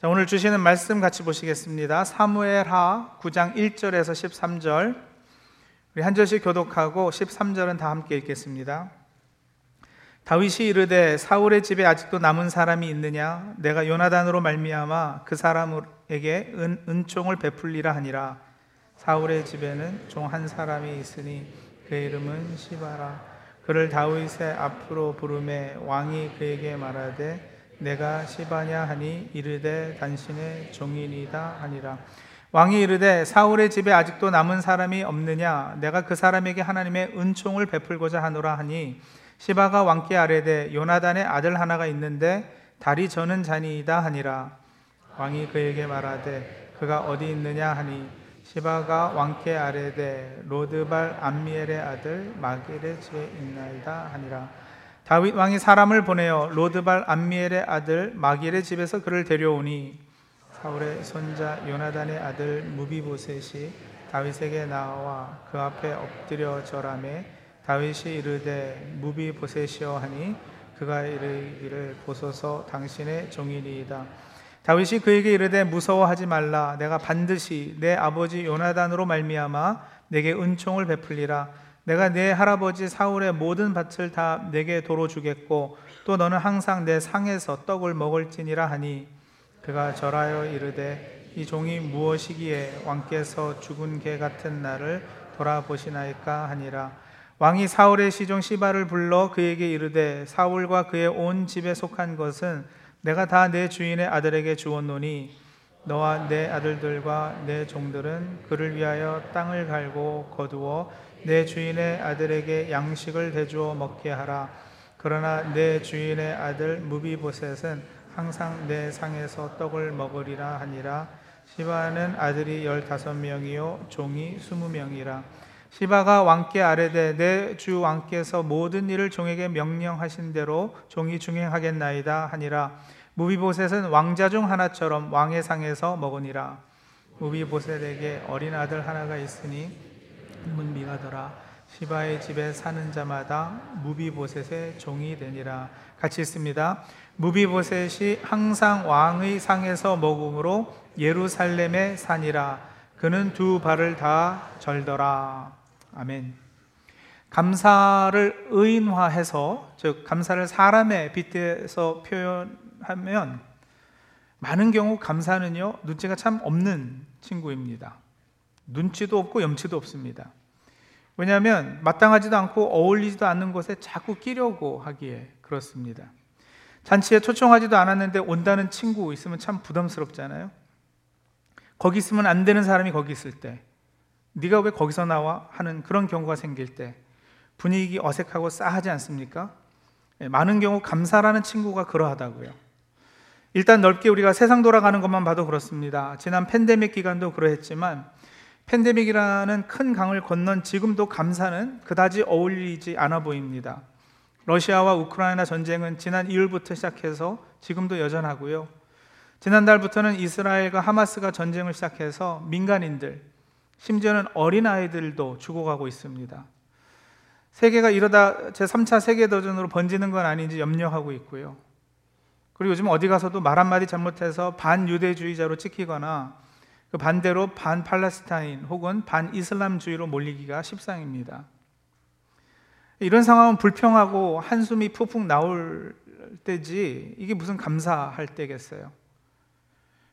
자, 오늘 주시는 말씀 같이 보시겠습니다. 사무엘하 9장 1절에서 13절. 우리 한 절씩 교독하고 13절은 다 함께 읽겠습니다. 다윗이 이르되 사울의 집에 아직도 남은 사람이 있느냐 내가 요나단으로 말미암아 그 사람에게 은, 은총을 베풀리라 하니라 사울의 집에는 종 한 사람이 있으니 그 이름은 시바라 그를 다윗의 앞으로 부르매 왕이 그에게 말하되 내가 시바냐 하니 이르되 당신의 종이니다 하니라. 왕이 이르되 사울의 집에 아직도 남은 사람이 없느냐? 내가 그 사람에게 하나님의 은총을 베풀고자 하노라 하니 시바가 왕께 아뢰되 요나단의 아들 하나가 있는데 다리 저는 자니이다 하니라. 왕이 그에게 말하되 그가 어디 있느냐 하니 시바가 왕께 아뢰되 로드발 암미엘의 아들 마길의 집에 있나이다 하니라 다윗 왕이 사람을 보내어 로드발 암미엘의 아들 마길의 집에서 그를 데려오니 사울의 손자 요나단의 아들 므비보셋이 다윗에게 나와 그 앞에 엎드려 절하매 다윗이 이르되 므비보셋이여 하니 그가 이르기를 보소서 당신의 종이니이다. 다윗이 그에게 이르되 무서워하지 말라 내가 반드시 내 아버지 요나단으로 말미암아 내게 은총을 베풀리라 내가 내 할아버지 사울의 모든 밭을 다 내게 도로 주겠고 또 너는 항상 내 상에서 떡을 먹을지니라 하니 그가 절하여 이르되 이 종이 무엇이기에 왕께서 죽은 개 같은 나를 돌아보시나이까 하니라. 왕이 사울의 시종 시바를 불러 그에게 이르되 사울과 그의 온 집에 속한 것은 내가 다 내 주인의 아들에게 주었노니 너와 내 아들들과 내 종들은 그를 위하여 땅을 갈고 거두어 내 주인의 아들에게 양식을 대주어 먹게 하라. 그러나 내 주인의 아들 무비보셋은 항상 내 상에서 떡을 먹으리라 하니라. 시바는 아들이 열다섯 명이요 종이 스무 명이라. 시바가 왕께 아뢰되 내 주 왕께서 모든 일을 종에게 명령하신 대로 종이 중행하겠나이다 하니라 무비보셋은 왕자 중 하나처럼 왕의 상에서 먹으니라. 무비보셋에게 어린 아들 하나가 있으니 이름은 미가더라. 시바의 집에 사는 자마다 무비보셋의 종이 되니라. 같이 있습니다. 무비보셋이 항상 왕의 상에서 먹음으로 예루살렘에 사니라. 그는 두 발을 다 절더라. 아멘. 감사를 의인화해서 즉 감사를 사람의 빗대서 표현 하면 많은 경우 감사는요 눈치가 참 없는 친구입니다. 눈치도 없고 염치도 없습니다. 왜냐하면 마땅하지도 않고 어울리지도 않는 곳에 자꾸 끼려고 하기에 그렇습니다. 잔치에 초청하지도 않았는데 온다는 친구 있으면 참 부담스럽잖아요. 거기 있으면 안 되는 사람이 거기 있을 때 네가 왜 거기서 나와 하는 그런 경우가 생길 때 분위기 어색하고 싸하지 않습니까? 예, 많은 경우 감사라는 친구가 그러하다고요. 일단 넓게 우리가 세상 돌아가는 것만 봐도 그렇습니다. 지난 팬데믹 기간도 그러했지만 팬데믹이라는 큰 강을 건넌 지금도 감사는 그다지 어울리지 않아 보입니다. 러시아와 우크라이나 전쟁은 지난 2월부터 시작해서 지금도 여전하고요. 지난달부터는 이스라엘과 하마스가 전쟁을 시작해서 민간인들, 심지어는 어린아이들도 죽어가고 있습니다. 세계가 이러다 제3차 세계도전으로 번지는 건 아닌지 염려하고 있고요. 그리고 요즘 어디 가서도 말 한마디 잘못해서 반유대주의자로 찍히거나 그 반대로 반팔레스타인 혹은 반이슬람주의로 몰리기가 십상입니다. 이런 상황은 불평하고 한숨이 푹푹 나올 때지 이게 무슨 감사할 때겠어요.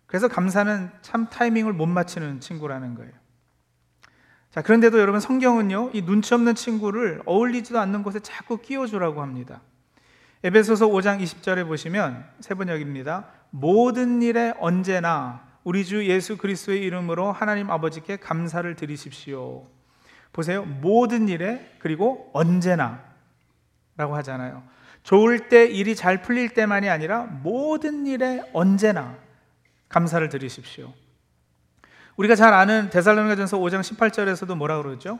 그래서 감사는 참 타이밍을 못 맞추는 친구라는 거예요. 자, 그런데도 여러분 성경은요, 이 눈치 없는 친구를 어울리지도 않는 곳에 자꾸 끼워주라고 합니다. 에베소서 5장 20절에 보시면 세 번역입니다. 모든 일에 언제나 우리 주 예수 그리스도의 이름으로 하나님 아버지께 감사를 드리십시오. 보세요. 모든 일에 그리고 언제나 라고 하잖아요. 좋을 때 일이 잘 풀릴 때만이 아니라 모든 일에 언제나 감사를 드리십시오. 우리가 잘 아는 데살로니가전서 5장 18절에서도 뭐라 그러죠?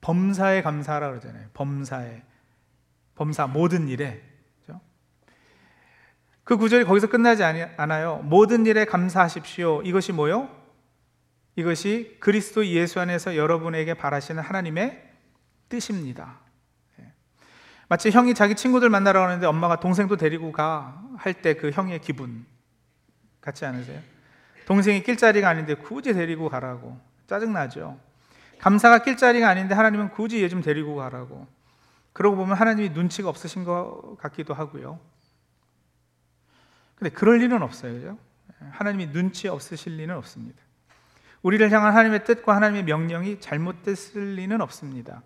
범사에 감사하라 그러잖아요. 범사에. 범사 모든 일에. 그 구절이 거기서 끝나지 않아요. 모든 일에 감사하십시오. 이것이 뭐요? 이것이 그리스도 예수 안에서 여러분에게 바라시는 하나님의 뜻입니다. 예. 마치 형이 자기 친구들 만나러 가는데 엄마가 동생도 데리고 가 할 때 그 형의 기분 같지 않으세요? 동생이 낄 자리가 아닌데 굳이 데리고 가라고 짜증나죠. 감사가 낄 자리가 아닌데 하나님은 굳이 얘 좀 데리고 가라고. 그러고 보면 하나님이 눈치가 없으신 것 같기도 하고요. 근데 그럴 일은 없어요. 그죠? 하나님이 눈치 없으실 리는 없습니다. 우리를 향한 하나님의 뜻과 하나님의 명령이 잘못됐을 리는 없습니다.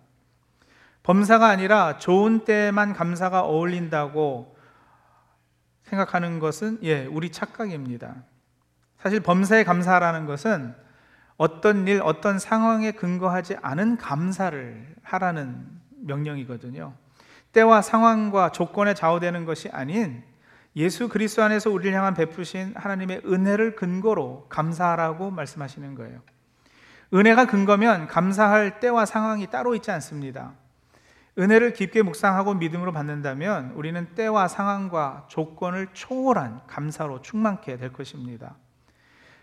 범사가 아니라 좋은 때만 감사가 어울린다고 생각하는 것은 예, 우리 착각입니다. 사실 범사에 감사라는 것은 어떤 일, 어떤 상황에 근거하지 않은 감사를 하라는 명령이거든요. 때와 상황과 조건에 좌우되는 것이 아닌 예수 그리스도 안에서 우리를 향한 베푸신 하나님의 은혜를 근거로 감사하라고 말씀하시는 거예요. 은혜가 근거면 감사할 때와 상황이 따로 있지 않습니다. 은혜를 깊게 묵상하고 믿음으로 받는다면 우리는 때와 상황과 조건을 초월한 감사로 충만케 될 것입니다.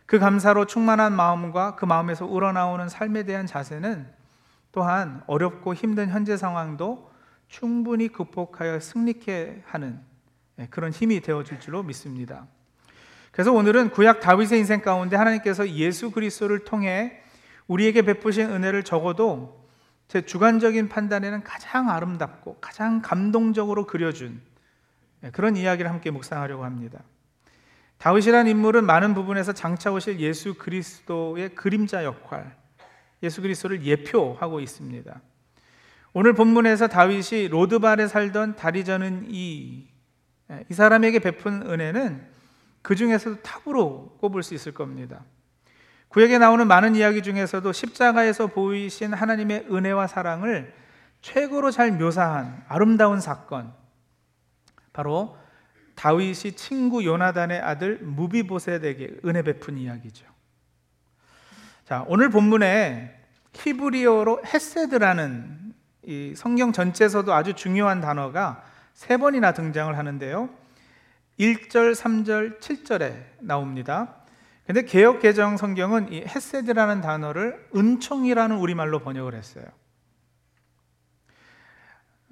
그 감사로 충만한 마음과 그 마음에서 우러나오는 삶에 대한 자세는 또한 어렵고 힘든 현재 상황도 충분히 극복하여 승리케 하는 예, 그런 힘이 되어질 줄로 믿습니다. 그래서 오늘은 구약 다윗의 인생 가운데 하나님께서 예수 그리스도를 통해 우리에게 베푸신 은혜를 적어도 제 주관적인 판단에는 가장 아름답고 가장 감동적으로 그려준 예, 그런 이야기를 함께 묵상하려고 합니다. 다윗이라는 인물은 많은 부분에서 장차 오실 예수 그리스도의 그림자 역할, 예수 그리스도를 예표하고 있습니다. 오늘 본문에서 다윗이 로드발에 살던 다리 저는 이, 이 사람에게 베푼 은혜는 그 중에서도 탑으로 꼽을 수 있을 겁니다. 구역에 나오는 많은 이야기 중에서도 십자가에서 보이신 하나님의 은혜와 사랑을 최고로 잘 묘사한 아름다운 사건, 바로 다윗이 친구 요나단의 아들 무비보셋에게 은혜 베푼 이야기죠. 자, 오늘 본문에 히브리어로 헤세드라는 이 성경 전체에서도 아주 중요한 단어가 세 번이나 등장을 하는데요. 1절, 3절, 7절에 나옵니다. 근데 개혁 개정 성경은 이 헤세드라는 단어를 은총이라는 우리말로 번역을 했어요.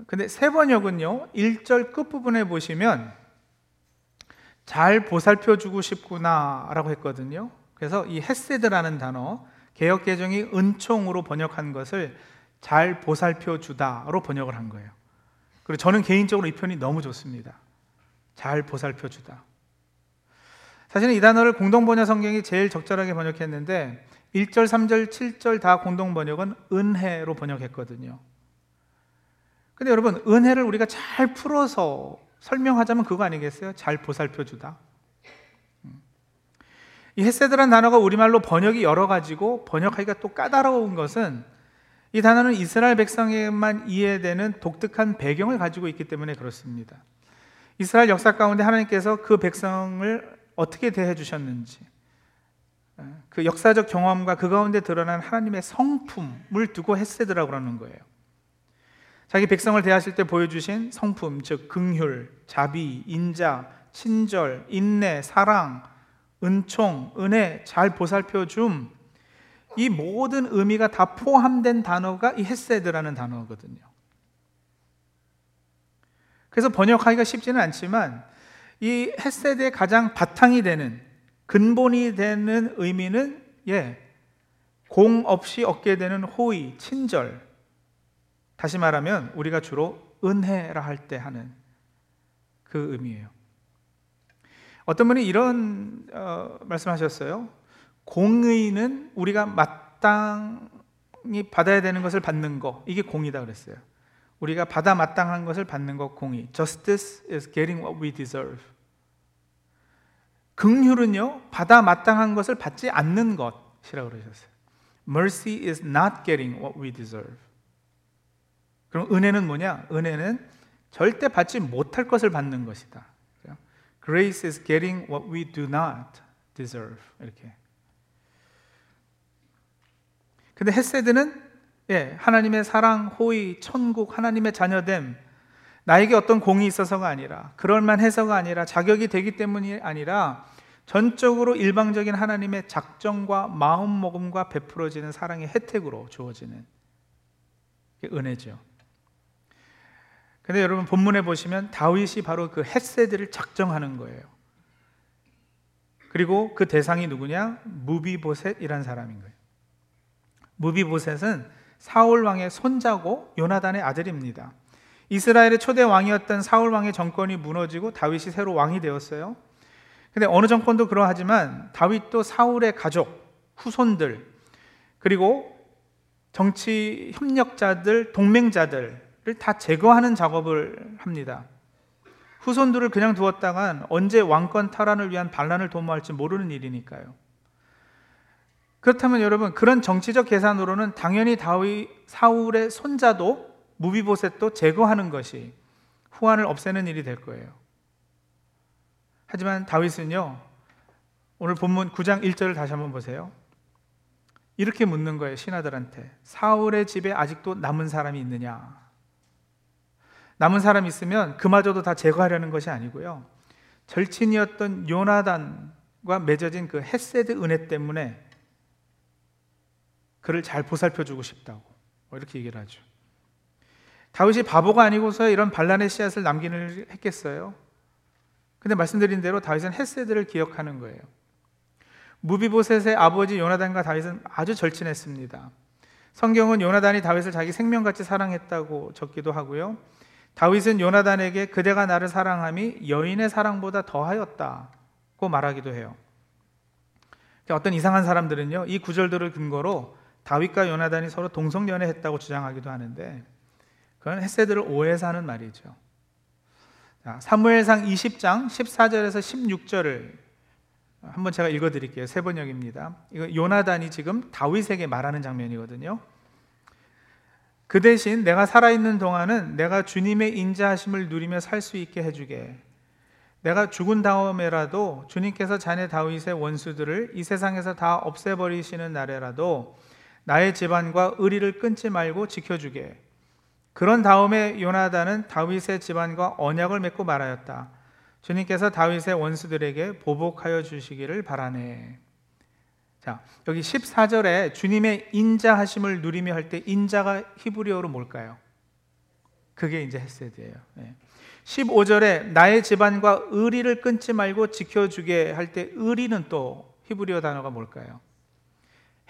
근데 세 번역은요. 1절 끝부분에 보시면 잘 보살펴 주고 싶구나라고 했거든요. 그래서 이 헤세드라는 단어 개혁 개정이 은총으로 번역한 것을 잘 보살펴 주다로 번역을 한 거예요. 그리고 저는 개인적으로 이 편이 너무 좋습니다. 잘 보살펴 주다. 사실은 이 단어를 공동 번역 성경이 제일 적절하게 번역했는데 1절, 3절, 7절 다 공동 번역은 은혜로 번역했거든요. 근데 여러분, 은혜를 우리가 잘 풀어서 설명하자면 그거 아니겠어요? 잘 보살펴 주다. 이 헤세드란 단어가 우리말로 번역이 여러 가지고 번역하기가 또 까다로운 것은 이 단어는 이스라엘 백성에만 이해되는 독특한 배경을 가지고 있기 때문에 그렇습니다. 이스라엘 역사 가운데 하나님께서 그 백성을 어떻게 대해 주셨는지 그 역사적 경험과 그 가운데 드러난 하나님의 성품을 두고 헤세드라고 그러는 거예요. 자기 백성을 대하실 때 보여주신 성품, 즉 긍휼, 자비, 인자, 친절, 인내, 사랑, 은총, 은혜, 잘 보살펴 줌. 이 모든 의미가 다 포함된 단어가 이 헤세드라는 단어거든요. 그래서 번역하기가 쉽지는 않지만 이 헤세드의 가장 바탕이 되는 근본이 되는 의미는 예, 공 없이 얻게 되는 호의, 친절, 다시 말하면 우리가 주로 은혜라 할 때 하는 그 의미예요. 어떤 분이 이런 어, 말씀하셨어요. 공의는 우리가 마땅히 받아야 되는 것을 받는 거 이게 공이다 그랬어요. 우리가 받아 마땅한 것을 받는 것 공의. Justice is getting what we deserve. 긍휼은요 받아 마땅한 것을 받지 않는 것이라고 그러셨어요. Mercy is not getting what we deserve. 그럼 은혜는 뭐냐? 은혜는 절대 받지 못할 것을 받는 것이다. Grace is getting what we do not deserve. 이렇게. 근데 헤세드는 예, 하나님의 사랑, 호의, 천국, 하나님의 자녀됨, 나에게 어떤 공이 있어서가 아니라, 그럴만 해서가 아니라, 자격이 되기 때문이 아니라, 전적으로 일방적인 하나님의 작정과 마음먹음과 베풀어지는 사랑의 혜택으로 주어지는 은혜죠. 근데 여러분 본문에 보시면 다윗이 바로 그 햇세들을 작정하는 거예요. 그리고 그 대상이 누구냐? 무비보셋이란 사람인 거예요. 무비보셋은 사울 왕의 손자고 요나단의 아들입니다. 이스라엘의 초대 왕이었던 사울 왕의 정권이 무너지고 다윗이 새로 왕이 되었어요. 근데 어느 정권도 그러하지만 다윗도 사울의 가족, 후손들, 그리고 정치 협력자들, 동맹자들을 다 제거하는 작업을 합니다. 후손들을 그냥 두었다간 언제 왕권 탈환을 위한 반란을 도모할지 모르는 일이니까요. 그렇다면 여러분 그런 정치적 계산으로는 당연히 다윗 사울의 손자도 무비보셋도 제거하는 것이 후환을 없애는 일이 될 거예요. 하지만 다윗은요. 오늘 본문 9장 1절을 다시 한번 보세요. 이렇게 묻는 거예요. 신하들한테. 사울의 집에 아직도 남은 사람이 있느냐? 남은 사람 있으면 그마저도 다 제거하려는 것이 아니고요. 절친이었던 요나단과 맺어진 그 헤세드 은혜 때문에 그를 잘 보살펴 주고 싶다고 뭐 이렇게 얘기를 하죠. 다윗이 바보가 아니고서 이런 반란의 씨앗을 남기는 했겠어요. 근데 말씀드린 대로 다윗은 헤세드를 기억하는 거예요. 무비보셋의 아버지 요나단과 다윗은 아주 절친했습니다. 성경은 요나단이 다윗을 자기 생명같이 사랑했다고 적기도 하고요. 다윗은 요나단에게 그대가 나를 사랑함이 여인의 사랑보다 더하였다고 말하기도 해요. 어떤 이상한 사람들은요, 이 구절들을 근거로 다윗과 요나단이 서로 동성연애했다고 주장하기도 하는데, 그건 햇세들을 오해해서 하는 말이죠. 사무엘상 20장 14절에서 16절을 한번 제가 읽어드릴게요. 세 번역입니다. 이거 요나단이 지금 다윗에게 말하는 장면이거든요. 그 대신 내가 살아있는 동안은 내가 주님의 인자하심을 누리며 살 수 있게 해주게. 내가 죽은 다음에라도 주님께서 자네 다윗의 원수들을 이 세상에서 다 없애버리시는 날에라도 나의 집안과 의리를 끊지 말고 지켜주게. 그런 다음에 요나단은 다윗의 집안과 언약을 맺고 말하였다. 주님께서 다윗의 원수들에게 보복하여 주시기를 바라네. 자, 여기 14절에 주님의 인자하심을 누리며 할 때 인자가 히브리어로 뭘까요? 그게 이제 헤세드예요. 네. 15절에 나의 집안과 의리를 끊지 말고 지켜주게 할 때 의리는 또 히브리어 단어가 뭘까요?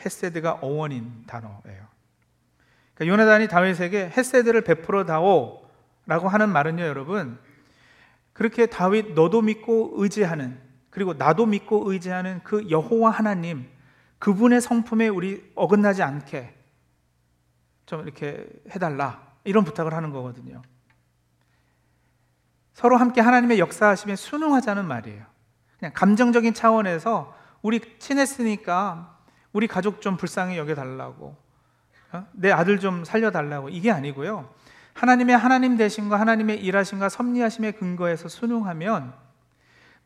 헤세드가 어원인 단어예요. 그러니까 요나단이 다윗에게 헤세드를 베풀어 다오 라고 하는 말은요, 여러분. 그렇게 다윗 너도 믿고 의지하는 그리고 나도 믿고 의지하는 그 여호와 하나님 그분의 성품에 우리 어긋나지 않게 좀 이렇게 해달라 이런 부탁을 하는 거거든요. 서로 함께 하나님의 역사하심에 순응하자는 말이에요. 그냥 감정적인 차원에서 우리 친했으니까 우리 가족 좀 불쌍히 여겨달라고 어? 내 아들 좀 살려달라고 이게 아니고요. 하나님의 하나님 되심과 하나님의 일하심과 섭리하심의 근거에서 순응하면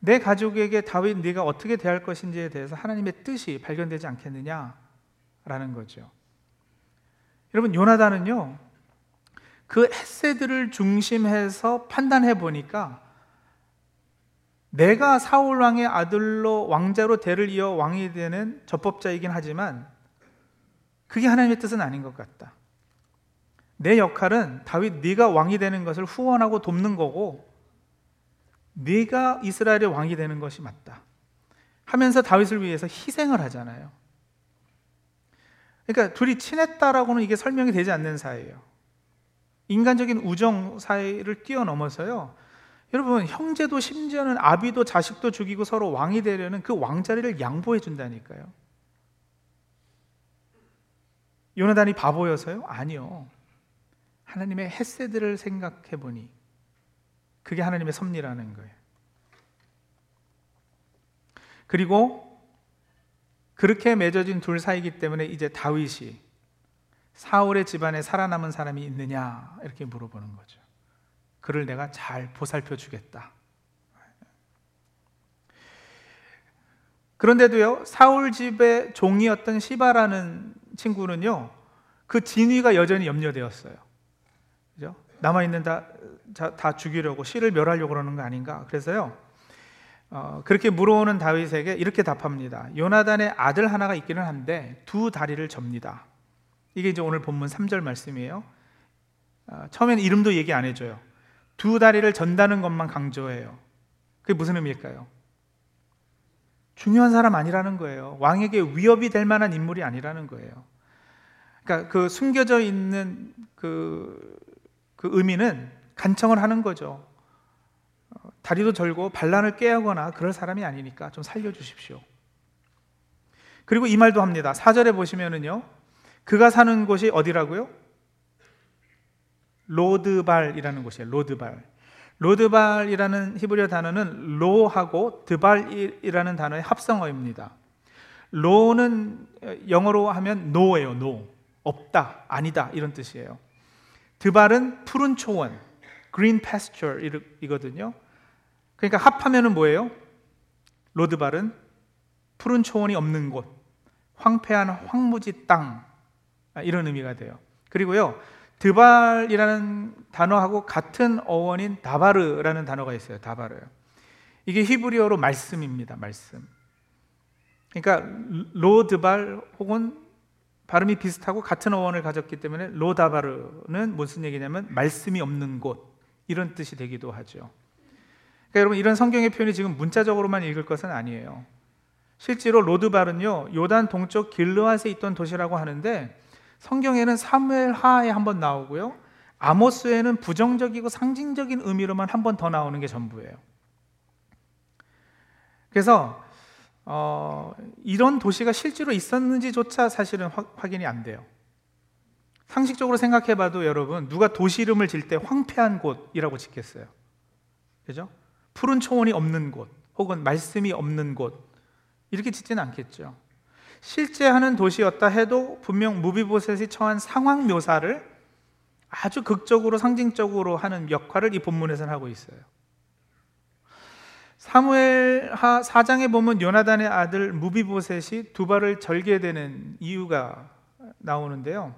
내 가족에게 다윗 네가 어떻게 대할 것인지에 대해서 하나님의 뜻이 발견되지 않겠느냐라는 거죠. 여러분 요나단은요. 그 헤세드를 중심해서 판단해 보니까 내가 사울 왕의 아들로 왕자로 대를 이어 왕이 되는 접법자이긴 하지만 그게 하나님의 뜻은 아닌 것 같다. 내 역할은 다윗 네가 왕이 되는 것을 후원하고 돕는 거고 네가 이스라엘의 왕이 되는 것이 맞다. 하면서 다윗을 위해서 희생을 하잖아요. 그러니까 둘이 친했다라고는 이게 설명이 되지 않는 사이예요. 인간적인 우정 사이를 뛰어넘어서요. 여러분 형제도 심지어는 아비도 자식도 죽이고 서로 왕이 되려는 그 왕자리를 양보해 준다니까요. 요나단이 바보여서요? 아니요. 하나님의 햇새들을 생각해 보니 그게 하나님의 섭리라는 거예요. 그리고 그렇게 맺어진 둘 사이기 때문에 이제 다윗이 사울의 집안에 살아남은 사람이 있느냐 이렇게 물어보는 거죠. 그를 내가 잘 보살펴 주겠다. 그런데도요, 사울 집의 종이었던 시바라는 친구는요, 그 진위가 여전히 염려되었어요. 남아있는 다, 다 죽이려고, 씨를 멸하려고 그러는 거 아닌가? 그래서요, 어, 그렇게 물어오는 다윗에게 이렇게 답합니다. 요나단의 아들 하나가 있기는 한데 두 다리를 접니다. 이게 이제 오늘 본문 3절 말씀이에요. 어, 처음엔 이름도 얘기 안 해줘요. 두 다리를 전다는 것만 강조해요. 그게 무슨 의미일까요? 중요한 사람 아니라는 거예요. 왕에게 위협이 될 만한 인물이 아니라는 거예요. 그러니까 그 숨겨져 있는 그, 그 의미는 간청을 하는 거죠. 어, 다리도 절고 반란을 깨하거나 그럴 사람이 아니니까 좀 살려주십시오. 그리고 이 말도 합니다. 4절에 보시면은요. 그가 사는 곳이 어디라고요? 로드발이라는 곳이에요. 로드발. 로드발이라는 히브리어 단어는 로하고 드발이라는 단어의 합성어입니다. 로는 영어로 하면 no예요, no. 없다, 아니다 이런 뜻이에요. 드발은 푸른 초원, green pasture 이거든요. 그러니까 합하면은 뭐예요? 로드발은 푸른 초원이 없는 곳, 황폐한 황무지 땅 아, 이런 의미가 돼요. 그리고요. 드발이라는 단어하고 같은 어원인 다바르라는 단어가 있어요. 다바르요. 이게 히브리어로 말씀입니다. 말씀. 그러니까 로드발 혹은 발음이 비슷하고 같은 어원을 가졌기 때문에 로다바르는 무슨 얘기냐면 말씀이 없는 곳 이런 뜻이 되기도 하죠. 그러니까 여러분 이런 성경의 표현이 지금 문자적으로만 읽을 것은 아니에요. 실제로 로드발은요 요단 동쪽 길르앗에 있던 도시라고 하는데 성경에는 사무엘 하에 한 번 나오고요. 아모스에는 부정적이고 상징적인 의미로만 한 번 더 나오는 게 전부예요. 그래서 어, 이런 도시가 실제로 있었는지조차 사실은 화, 확인이 안 돼요. 상식적으로 생각해봐도 여러분 누가 도시 이름을 질 때 황폐한 곳이라고 짓겠어요. 그죠? 푸른 초원이 없는 곳 혹은 말씀이 없는 곳 이렇게 짓지는 않겠죠. 실제 하는 도시였다 해도 분명 무비보셋이 처한 상황 묘사를 아주 극적으로 상징적으로 하는 역할을 이 본문에서는 하고 있어요. 사무엘하 4장에 보면 요나단의 아들 무비보셋이 두 발을 절게 되는 이유가 나오는데요.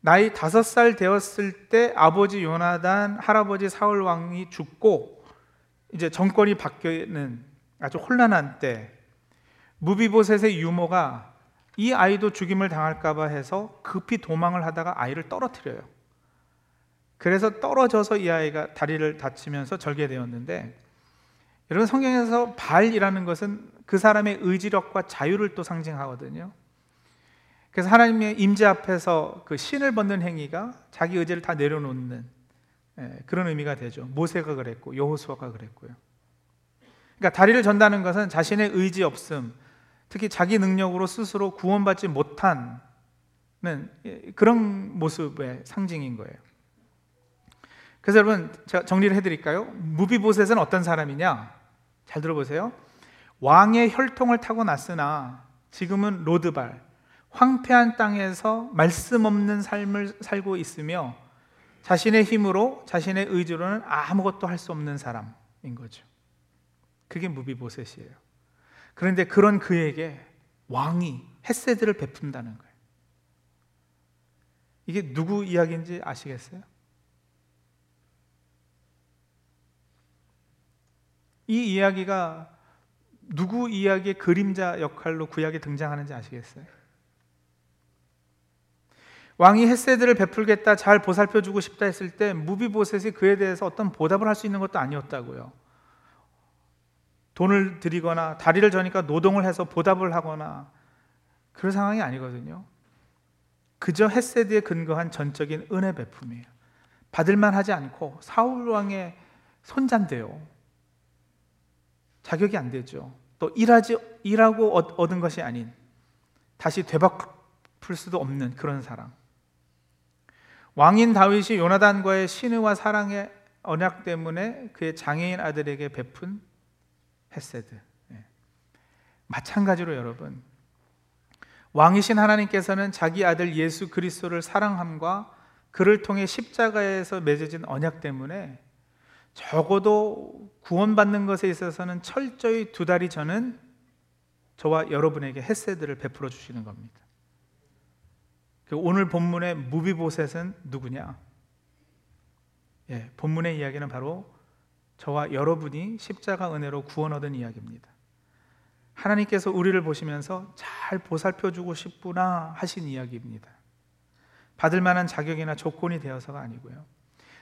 나이 다섯 살 되었을 때 아버지 요나단, 할아버지 사울 왕이 죽고 이제 정권이 바뀌는 아주 혼란한 때 무비보셋의 유모가 이 아이도 죽임을 당할까봐 해서 급히 도망을 하다가 아이를 떨어뜨려요. 그래서 떨어져서 이 아이가 다리를 다치면서 절개되었는데 여러분 성경에서 발이라는 것은 그 사람의 의지력과 자유를 또 상징하거든요. 그래서 하나님의 임재 앞에서 그 신을 벗는 행위가 자기 의지를 다 내려놓는 예, 그런 의미가 되죠. 모세가 그랬고 여호수아가 그랬고요. 그러니까 다리를 전다는 것은 자신의 의지 없음, 특히 자기 능력으로 스스로 구원받지 못하는 그런 모습의 상징인 거예요. 그래서 여러분 제가 정리를 해드릴까요? 무비보셋은 어떤 사람이냐? 잘 들어보세요. 왕의 혈통을 타고 났으나 지금은 로드발 황폐한 땅에서 말씀 없는 삶을 살고 있으며 자신의 힘으로 자신의 의지로는 아무것도 할 수 없는 사람인 거죠. 그게 무비보셋이에요. 그런데 그런 그에게 왕이 햇세드를 베푼다는 거예요. 이게 누구 이야기인지 아시겠어요? 이 이야기가 누구 이야기의 그림자 역할로 구약에 등장하는지 아시겠어요? 왕이 햇세드를 베풀겠다, 잘 보살펴주고 싶다 했을 때 무비보셋이 그에 대해서 어떤 보답을 할 수 있는 것도 아니었다고요. 돈을 드리거나 다리를 저니까 노동을 해서 보답을 하거나 그런 상황이 아니거든요. 그저 햇세드에 근거한 전적인 은혜 베품이에요. 받을만 하지 않고 사울 왕의 손잔대요. 자격이 안 되죠. 또 일하지 일하고 얻은 것이 아닌 다시 되바풀 수도 없는 그런 사랑. 왕인 다윗이 요나단과의 신의와 사랑의 언약 때문에 그의 장애인 아들에게 베푼 헤세드. 예. 마찬가지로 여러분 왕이신 하나님께서는 자기 아들 예수 그리스도를 사랑함과 그를 통해 십자가에서 맺어진 언약 때문에 적어도 구원받는 것에 있어서는 철저히 두 달이 전은 저와 여러분에게 햇세들을 베풀어 주시는 겁니다. 그 오늘 본문의 무비보셋은 누구냐? 예, 본문의 이야기는 바로 저와 여러분이 십자가 은혜로 구원 얻은 이야기입니다. 하나님께서 우리를 보시면서 잘 보살펴 주고 싶구나 하신 이야기입니다. 받을 만한 자격이나 조건이 되어서가 아니고요.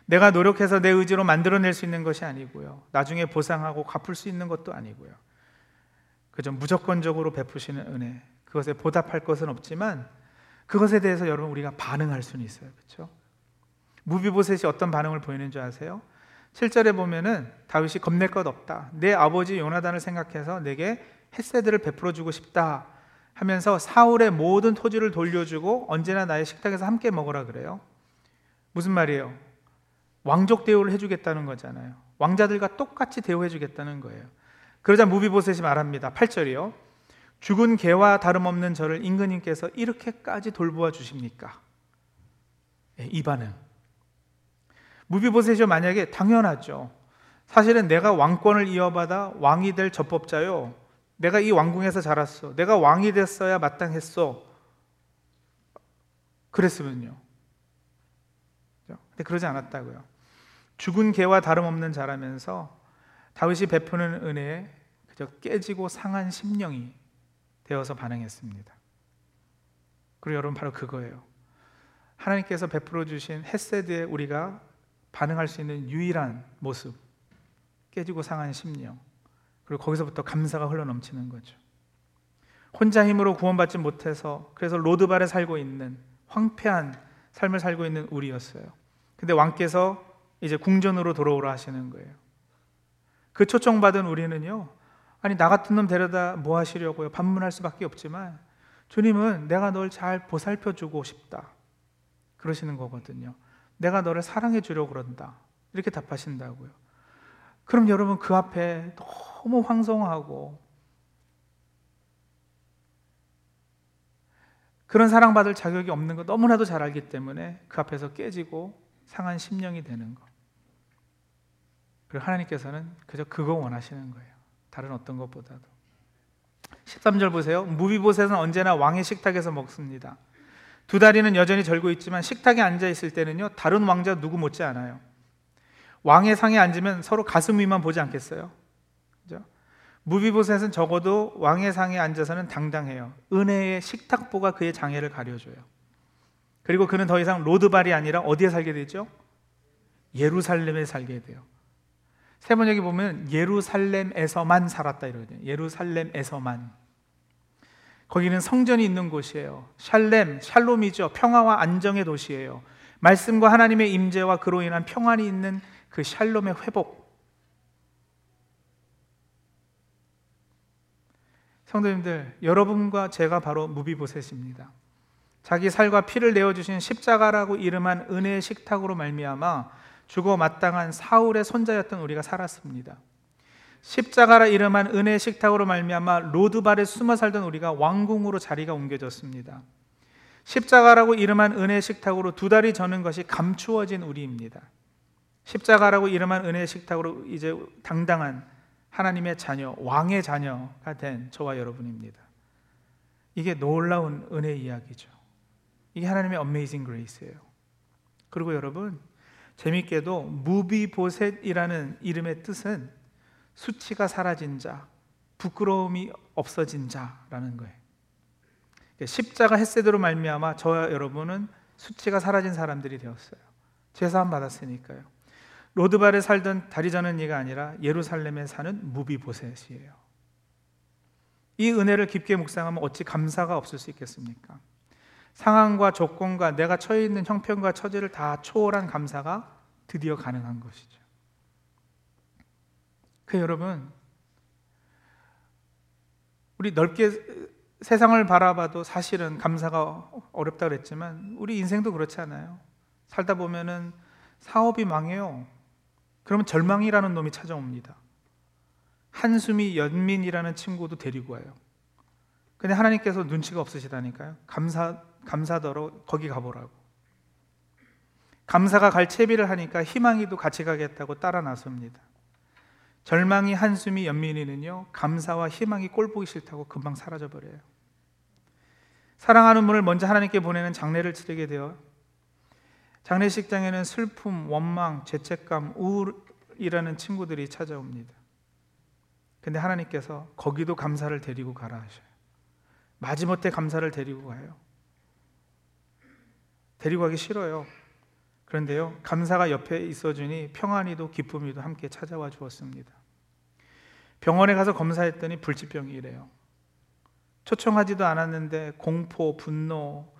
내가 노력해서 내 의지로 만들어낼 수 있는 것이 아니고요. 나중에 보상하고 갚을 수 있는 것도 아니고요. 그저 무조건적으로 베푸시는 은혜. 그것에 보답할 것은 없지만 그것에 대해서 여러분 우리가 반응할 수는 있어요. 그렇죠? 무비보셋이 어떤 반응을 보이는 줄 아세요? 7절에 보면은 다윗이 겁낼 것 없다. 내 아버지 요나단을 생각해서 내게 햇새들을 베풀어 주고 싶다 하면서 사울의 모든 토지를 돌려주고 언제나 나의 식탁에서 함께 먹으라 그래요. 무슨 말이에요? 왕족 대우를 해주겠다는 거잖아요. 왕자들과 똑같이 대우해주겠다는 거예요. 그러자 무비보셋이 말합니다. 8절이요. 죽은 개와 다름없는 저를 임금님께서 이렇게까지 돌보아 주십니까? 네, 이 반응. 무비보셋이 만약에 당연하죠. 사실은 내가 왕권을 이어받아 왕이 될 접법자요. 내가 이 왕궁에서 자랐어. 내가 왕이 됐어야 마땅했어. 그랬으면요. 근데 그러지 않았다고요. 죽은 개와 다름없는 자라면서 다윗이 베푸는 은혜에 그저 깨지고 상한 심령이 되어서 반응했습니다. 그리고 여러분 바로 그거예요. 하나님께서 베풀어 주신 햇세드에 우리가 반응할 수 있는 유일한 모습. 깨지고 상한 심령. 그리고 거기서부터 감사가 흘러 넘치는 거죠. 혼자 힘으로 구원받지 못해서 그래서 로드발에 살고 있는 황폐한 삶을 살고 있는 우리였어요. 근데 왕께서 이제 궁전으로 돌아오라 하시는 거예요. 그 초청받은 우리는요. 아니 나 같은 놈 데려다 뭐 하시려고요? 반문할 수밖에 없지만 주님은 내가 널 잘 보살펴 주고 싶다. 그러시는 거거든요. 내가 너를 사랑해 주려고 그런다. 이렇게 답하신다고요. 그럼 여러분 그 앞에 너무 황송하고 그런 사랑받을 자격이 없는 거 너무나도 잘 알기 때문에 그 앞에서 깨지고 상한 심령이 되는 것. 그리고 하나님께서는 그저 그거 원하시는 거예요. 다른 어떤 것보다도. 13절 보세요. 무비보셋은 언제나 왕의 식탁에서 먹습니다. 두 다리는 여전히 절고 있지만 식탁에 앉아 있을 때는요. 다른 왕자 누구 못지 않아요. 왕의 상에 앉으면 서로 가슴 위만 보지 않겠어요? 그죠? 무비보셋은 적어도 왕의 상에 앉아서는 당당해요. 은혜의 식탁보가 그의 장애를 가려줘요. 그리고 그는 더 이상 로드발이 아니라 어디에 살게 되죠? 예루살렘에 살게 돼요. 세 번역에 보면 예루살렘에서만 살았다 이러거든요. 예루살렘에서만. 거기는 성전이 있는 곳이에요. 샬렘, 샬롬이죠. 평화와 안정의 도시예요. 말씀과 하나님의 임재와 그로 인한 평안이 있는 그 샬롬의 회복. 성도님들, 여러분과 제가 바로 무비보셋입니다. 자기 살과 피를 내어 주신 십자가라고 이름한 은혜의 식탁으로 말미암아 죽어 마땅한 사울의 손자였던 우리가 살았습니다. 십자가라 이름한 은혜의 식탁으로 말미암아 로드발에 숨어 살던 우리가 왕궁으로 자리가 옮겨졌습니다. 십자가라고 이름한 은혜의 식탁으로 두 다리 저는 것이 감추어진 우리입니다. 십자가라고 이름한 은혜의 식탁으로 이제 당당한 하나님의 자녀, 왕의 자녀가 된 저와 여러분입니다. 이게 놀라운 은혜 이야기죠. 이게 하나님의 amazing grace예요. 그리고 여러분 재밌게도 무비보셋이라는 이름의 뜻은 수치가 사라진 자, 부끄러움이 없어진 자라는 거예요. 그러니까 십자가 햇세드로 말미암아 저와 여러분은 수치가 사라진 사람들이 되었어요. 죄사함 받았으니까요. 로드발에 살던 다리 저는 이가 아니라 예루살렘에 사는 무비보셋이에요. 이 은혜를 깊게 묵상하면 어찌 감사가 없을 수 있겠습니까? 상황과 조건과 내가 처해 있는 형편과 처지를 다 초월한 감사가 드디어 가능한 것이죠. 그 여러분, 우리 넓게 세상을 바라봐도 사실은 감사가 어렵다 그랬지만 우리 인생도 그렇지 않아요. 살다 보면은 사업이 망해요. 그러면 절망이라는 놈이 찾아옵니다. 한숨이 연민이라는 친구도 데리고 와요. 근데 하나님께서 눈치가 없으시다니까요. 감사 감사더러 거기 가보라고. 감사가 갈 채비를 하니까 희망이도 같이 가겠다고 따라 나섭니다. 절망이 한숨이 연민이는요 감사와 희망이 꼴 보기 싫다고 금방 사라져 버려요. 사랑하는 분을 먼저 하나님께 보내는 장례를 치르게 되어 장례식장에는 슬픔, 원망, 죄책감, 우울이라는 친구들이 찾아옵니다. 근데 하나님께서 거기도 감사를 데리고 가라 하셔요. 마지못해 감사를 데리고 가요. 데리고 가기 싫어요. 그런데요, 감사가 옆에 있어주니 평안이도 기쁨이도 함께 찾아와 주었습니다. 병원에 가서 검사했더니 불치병이래요. 초청하지도 않았는데 공포, 분노,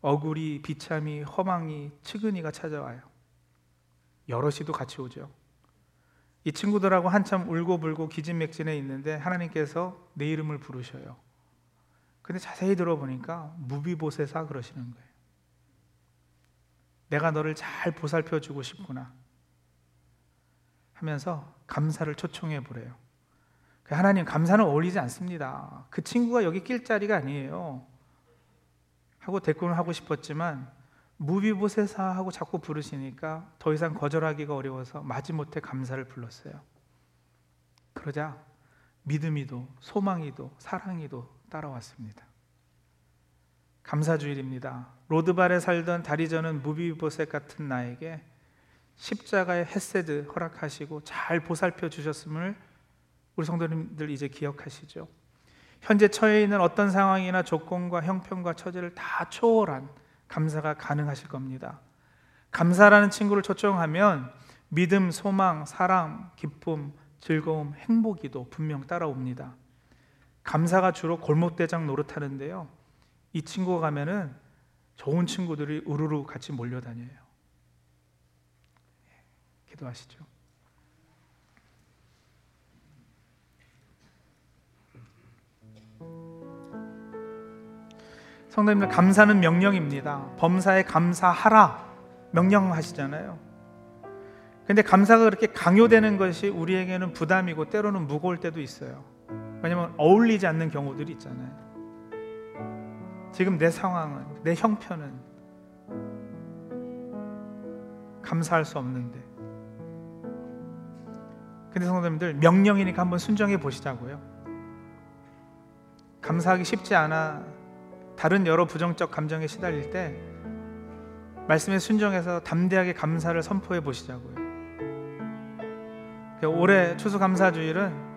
억울이, 비참이, 허망이, 측은이가 찾아와요. 여럿이도 같이 오죠. 이 친구들하고 한참 울고불고 기진맥진해 있는데 하나님께서 내 이름을 부르셔요. 근데 자세히 들어보니까 무비보세사 그러시는 거예요. 내가 너를 잘 보살펴 주고 싶구나 하면서 감사를 초청해 보래요. 그 하나님 감사는 어울리지 않습니다. 그 친구가 여기 낄 자리가 아니에요. 하고 대꾸를 하고 싶었지만 무비보세사 하고 자꾸 부르시니까 더 이상 거절하기가 어려워서 마지못해 감사를 불렀어요. 그러자 믿음이도 소망이도 사랑이도 따라왔습니다. 감사주일입니다. 로드발에 살던 다리 저는 무비보셋 같은 나에게 십자가의 햇세드 허락하시고 잘 보살펴 주셨음을 우리 성도님들 이제 기억하시죠. 현재 처해 있는 어떤 상황이나 조건과 형편과 처지를 다 초월한 감사가 가능하실 겁니다. 감사라는 친구를 초청하면 믿음, 소망, 사랑, 기쁨, 즐거움, 행복이도 분명 따라옵니다. 감사가 주로 골목대장 노릇하는데요. 이 친구가 가면은 좋은 친구들이 우르르 같이 몰려다녀요. 기도하시죠. 성도님들 감사는 명령입니다. 범사에 감사하라 명령하시잖아요. 근데 감사가 그렇게 강요되는 것이 우리에게는 부담이고 때로는 무거울 때도 있어요. 왜냐면 어울리지 않는 경우들이 있잖아요. 지금 내 상황은 내 형편은 감사할 수 없는데. 근데 성도님들 명령이니까 한번 순종해 보시자고요. 감사하기 쉽지 않아 다른 여러 부정적 감정에 시달릴 때 말씀에 순종해서 담대하게 감사를 선포해 보시자고요. 그 올해 추수감사주일은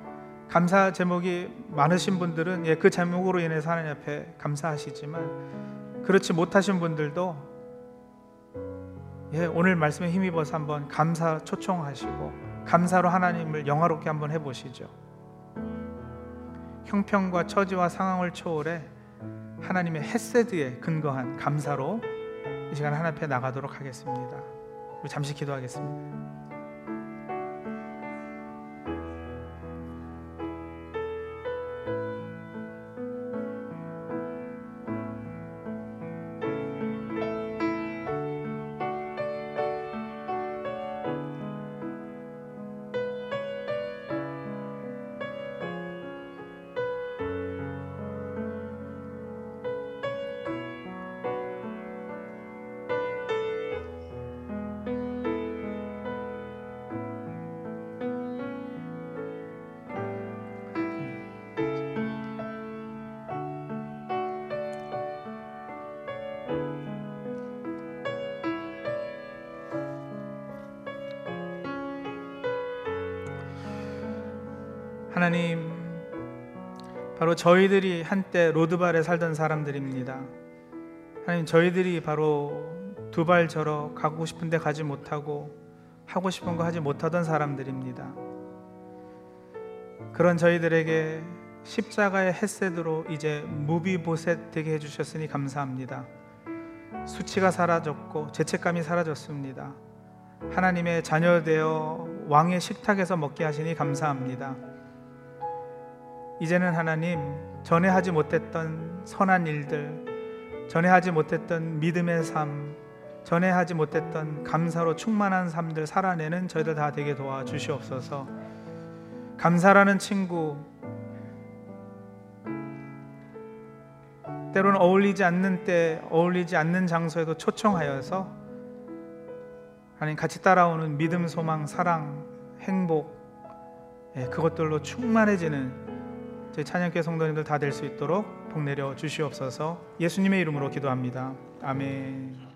감사 제목이 많으신 분들은 예, 그 제목으로 인해서 하나님 앞에 감사하시지만 그렇지 못하신 분들도 예, 오늘 말씀에 힘입어서 한번 감사 초청하시고 감사로 하나님을 영화롭게 한번 해보시죠. 형편과 처지와 상황을 초월해 하나님의 헤세드에 근거한 감사로 이 시간 하나님 앞에 나가도록 하겠습니다. 잠시 기도하겠습니다. 하나님, 바로 저희들이 한때 로드발에 살던 사람들입니다. 하나님, 저희들이 바로 두발 절어 가고 싶은데 가지 못하고 하고 싶은 거 하지 못하던 사람들입니다. 그런 저희들에게 십자가의 햇셋으로 이제 무비보셋 되게 해주셨으니 감사합니다. 수치가 사라졌고 죄책감이 사라졌습니다. 하나님의 자녀 되어 왕의 식탁에서 먹게 하시니 감사합니다. 이제는 하나님 전에 하지 못했던 선한 일들, 전에 하지 못했던 믿음의 삶, 전에 하지 못했던 감사로 충만한 삶들 살아내는 저희들 다 되게 도와 주시옵소서. 감사라는 친구 때로는 어울리지 않는 때, 어울리지 않는 장소에도 초청하여서 하나님 같이 따라오는 믿음, 소망, 사랑, 행복 예, 그것들로 충만해지는 저희 찬양교 성도님들 다 될 수 있도록 복 내려 주시옵소서. 예수님의 이름으로 기도합니다. 아멘.